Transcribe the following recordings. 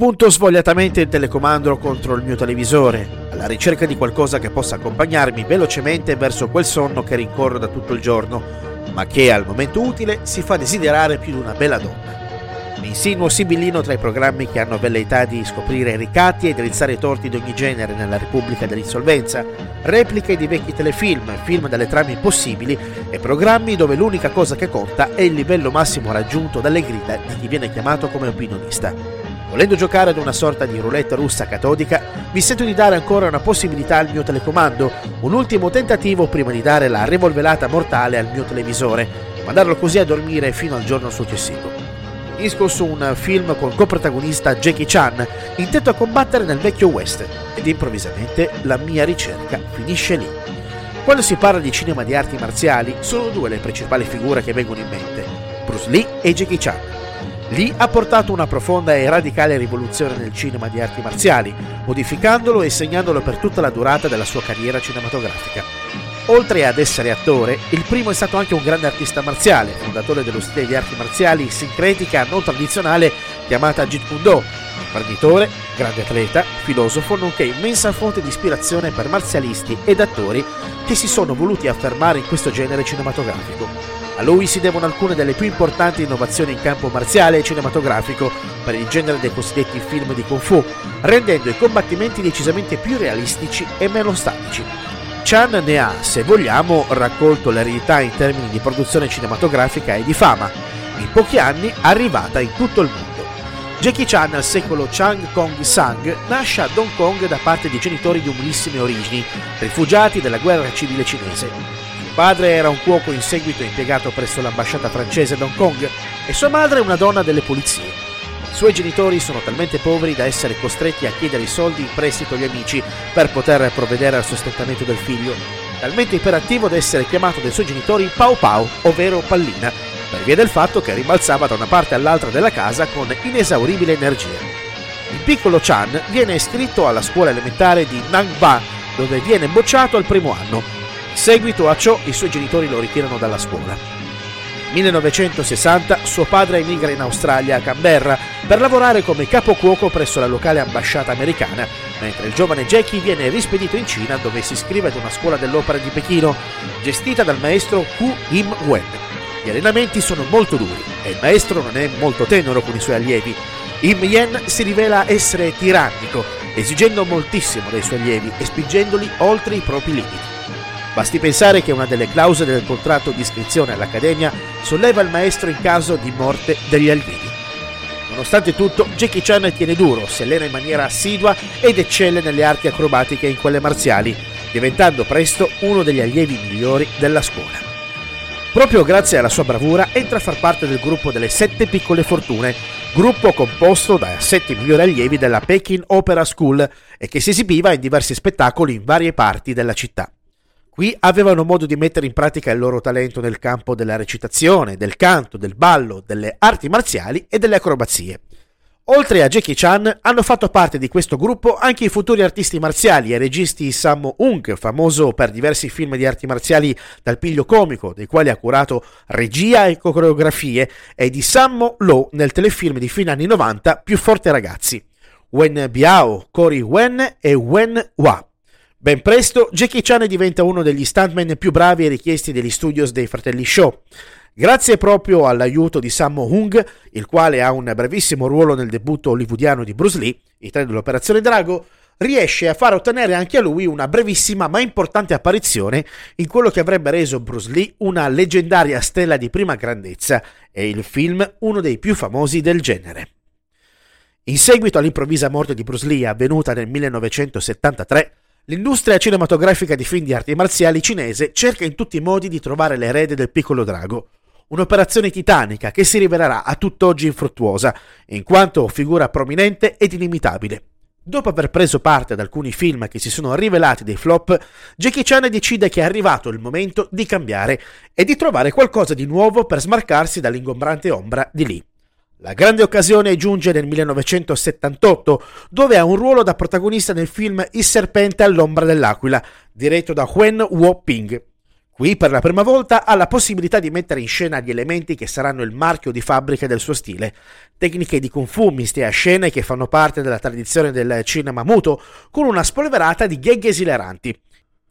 Punto svogliatamente il telecomando contro il mio televisore, alla ricerca di qualcosa che possa accompagnarmi velocemente verso quel sonno che rincorro da tutto il giorno, ma che al momento utile si fa desiderare più di una bella donna. Mi insinuo sibillino tra i programmi che hanno velleità di scoprire ricatti e drizzare torti di ogni genere nella Repubblica dell'Insolvenza, repliche di vecchi telefilm, film dalle trame impossibili e programmi dove l'unica cosa che conta è il livello massimo raggiunto dalle grida di chi viene chiamato come opinionista. Volendo giocare ad una sorta di roulette russa catodica, mi sento di dare ancora una possibilità al mio telecomando, un ultimo tentativo prima di dare la rivolvelata mortale al mio televisore e mandarlo così a dormire fino al giorno successivo. Finisco su un film con coprotagonista Jackie Chan, intento a combattere nel vecchio West, ed improvvisamente la mia ricerca finisce lì. Quando si parla di cinema di arti marziali, sono due le principali figure che vengono in mente, Bruce Lee e Jackie Chan. Lì ha portato una profonda e radicale rivoluzione nel cinema di arti marziali, modificandolo e segnandolo per tutta la durata della sua carriera cinematografica. Oltre ad essere attore, il primo è stato anche un grande artista marziale, fondatore dello stile di arti marziali sincretica non tradizionale chiamata Jeet Kune Do, imprenditore, grande atleta, filosofo, nonché immensa fonte di ispirazione per marzialisti ed attori che si sono voluti affermare in questo genere cinematografico. A lui si devono alcune delle più importanti innovazioni in campo marziale e cinematografico per il genere dei cosiddetti film di Kung Fu, rendendo i combattimenti decisamente più realistici e meno statici. Chan ne ha, se vogliamo, raccolto l'eredità in termini di produzione cinematografica e di fama, in pochi anni arrivata in tutto il mondo. Jackie Chan al secolo Chang Kong Sang nasce ad Hong Kong da parte di genitori di umilissime origini, rifugiati dalla guerra civile cinese padre era un cuoco in seguito impiegato presso l'ambasciata francese ad Hong Kong e sua madre una donna delle pulizie. I suoi genitori sono talmente poveri da essere costretti a chiedere i soldi in prestito agli amici per poter provvedere al sostentamento del figlio, talmente iperattivo da essere chiamato dai suoi genitori Pau Pau, ovvero Pallina, per via del fatto che rimbalzava da una parte all'altra della casa con inesauribile energia. Il piccolo Chan viene iscritto alla scuola elementare di Nang Ba, dove viene bocciato al primo anno seguito a ciò i suoi genitori lo ritirano dalla scuola. 1960 suo padre emigra in Australia a Canberra per lavorare come capocuoco presso la locale ambasciata americana, mentre il giovane Jackie viene rispedito in Cina dove si iscrive ad una scuola dell'opera di Pechino, gestita dal maestro Hu Im Wen. Gli allenamenti sono molto duri e il maestro non è molto tenero con i suoi allievi. Im Yen si rivela essere tirannico, esigendo moltissimo dai suoi allievi e spingendoli oltre i propri limiti. Basti pensare che una delle clausole del contratto di iscrizione all'Accademia solleva il maestro in caso di morte degli allievi. Nonostante tutto, Jackie Chan tiene duro, si allena in maniera assidua ed eccelle nelle arti acrobatiche e in quelle marziali, diventando presto uno degli allievi migliori della scuola. Proprio grazie alla sua bravura entra a far parte del gruppo delle Sette Piccole Fortune, gruppo composto da sette migliori allievi della Peking Opera School e che si esibiva in diversi spettacoli in varie parti della città. Qui avevano modo di mettere in pratica il loro talento nel campo della recitazione, del canto, del ballo, delle arti marziali e delle acrobazie. Oltre a Jackie Chan, hanno fatto parte di questo gruppo anche i futuri artisti marziali e registi Sammo Hung, famoso per diversi film di arti marziali dal piglio comico, dei quali ha curato regia e coreografie, e di Sammo Lo nel telefilm di fine anni 90 Più forte ragazzi. Wen Biao, Cory Wen e Wen Hua. Ben presto Jackie Chan diventa uno degli stuntman più bravi e richiesti degli studios dei fratelli Shaw. Grazie proprio all'aiuto di Sammo Hung, il quale ha un brevissimo ruolo nel debutto hollywoodiano di Bruce Lee, i tre dell'Operazione Drago, riesce a far ottenere anche a lui una brevissima ma importante apparizione in quello che avrebbe reso Bruce Lee una leggendaria stella di prima grandezza e il film uno dei più famosi del genere. In seguito all'improvvisa morte di Bruce Lee avvenuta nel 1973, L'industria cinematografica di film di arti marziali cinese cerca in tutti i modi di trovare l'erede del piccolo drago. Un'operazione titanica che si rivelerà a tutt'oggi infruttuosa, in quanto figura prominente ed inimitabile. Dopo aver preso parte ad alcuni film che si sono rivelati dei flop, Jackie Chan decide che è arrivato il momento di cambiare e di trovare qualcosa di nuovo per smarcarsi dall'ingombrante ombra di Lee. La grande occasione giunge nel 1978, dove ha un ruolo da protagonista nel film Il serpente all'ombra dell'aquila, diretto da Wen Wo-ping. Qui per la prima volta ha la possibilità di mettere in scena gli elementi che saranno il marchio di fabbrica del suo stile, tecniche di kung fu miste a scene che fanno parte della tradizione del cinema muto, con una spolverata di gag esileranti.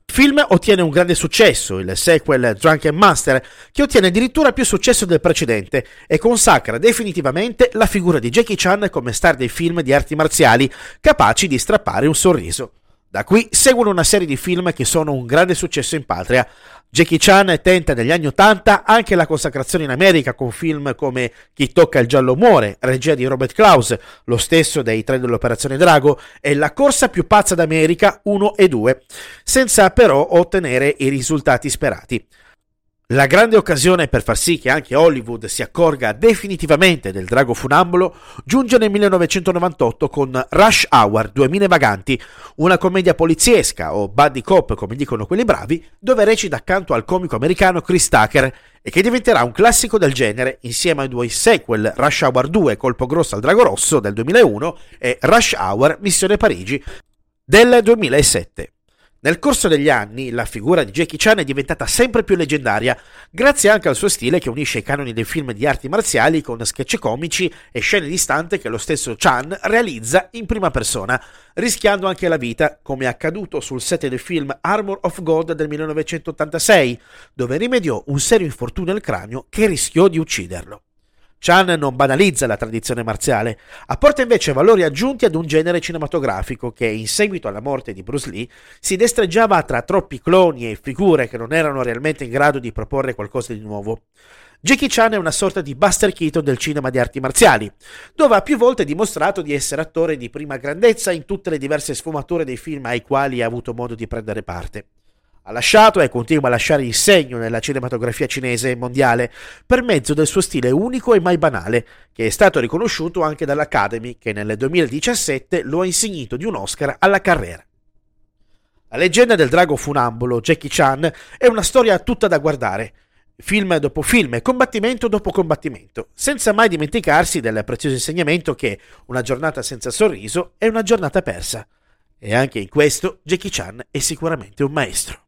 Il film ottiene un grande successo, il sequel Drunken Master, che ottiene addirittura più successo del precedente e consacra definitivamente la figura di Jackie Chan come star dei film di arti marziali, capaci di strappare un sorriso. Da qui seguono una serie di film che sono un grande successo in patria. Jackie Chan tenta negli anni Ottanta anche la consacrazione in America con film come Chi tocca il giallo muore, regia di Robert Klaus, lo stesso dei tre dell'Operazione Drago, e La corsa più pazza d'America 1 e 2, senza però ottenere i risultati sperati. La grande occasione per far sì che anche Hollywood si accorga definitivamente del drago funambolo giunge nel 1998 con Rush Hour 2000 Vaganti, una commedia poliziesca o buddy cop come dicono quelli bravi, dove recita accanto al comico americano Chris Tucker e che diventerà un classico del genere insieme ai due sequel Rush Hour 2 Colpo grosso al drago rosso del 2001 e Rush Hour Missione Parigi del 2007. Nel corso degli anni la figura di Jackie Chan è diventata sempre più leggendaria, grazie anche al suo stile che unisce i canoni dei film di arti marziali con sketch comici e scene di stante che lo stesso Chan realizza in prima persona, rischiando anche la vita, come è accaduto sul set del film Armor of God del 1986, dove rimediò un serio infortunio al cranio che rischiò di ucciderlo. Chan non banalizza la tradizione marziale, apporta invece valori aggiunti ad un genere cinematografico che, in seguito alla morte di Bruce Lee, si destreggiava tra troppi cloni e figure che non erano realmente in grado di proporre qualcosa di nuovo. Jackie Chan è una sorta di Buster Keaton del cinema di arti marziali, dove ha più volte dimostrato di essere attore di prima grandezza in tutte le diverse sfumature dei film ai quali ha avuto modo di prendere parte. Ha lasciato e continua a lasciare il segno nella cinematografia cinese e mondiale per mezzo del suo stile unico e mai banale, che è stato riconosciuto anche dall'Academy, che nel 2017 lo ha insignito di un Oscar alla carriera. La leggenda del drago funambolo Jackie Chan è una storia tutta da guardare, film dopo film e combattimento dopo combattimento, senza mai dimenticarsi del prezioso insegnamento che una giornata senza sorriso è una giornata persa. E anche in questo Jackie Chan è sicuramente un maestro.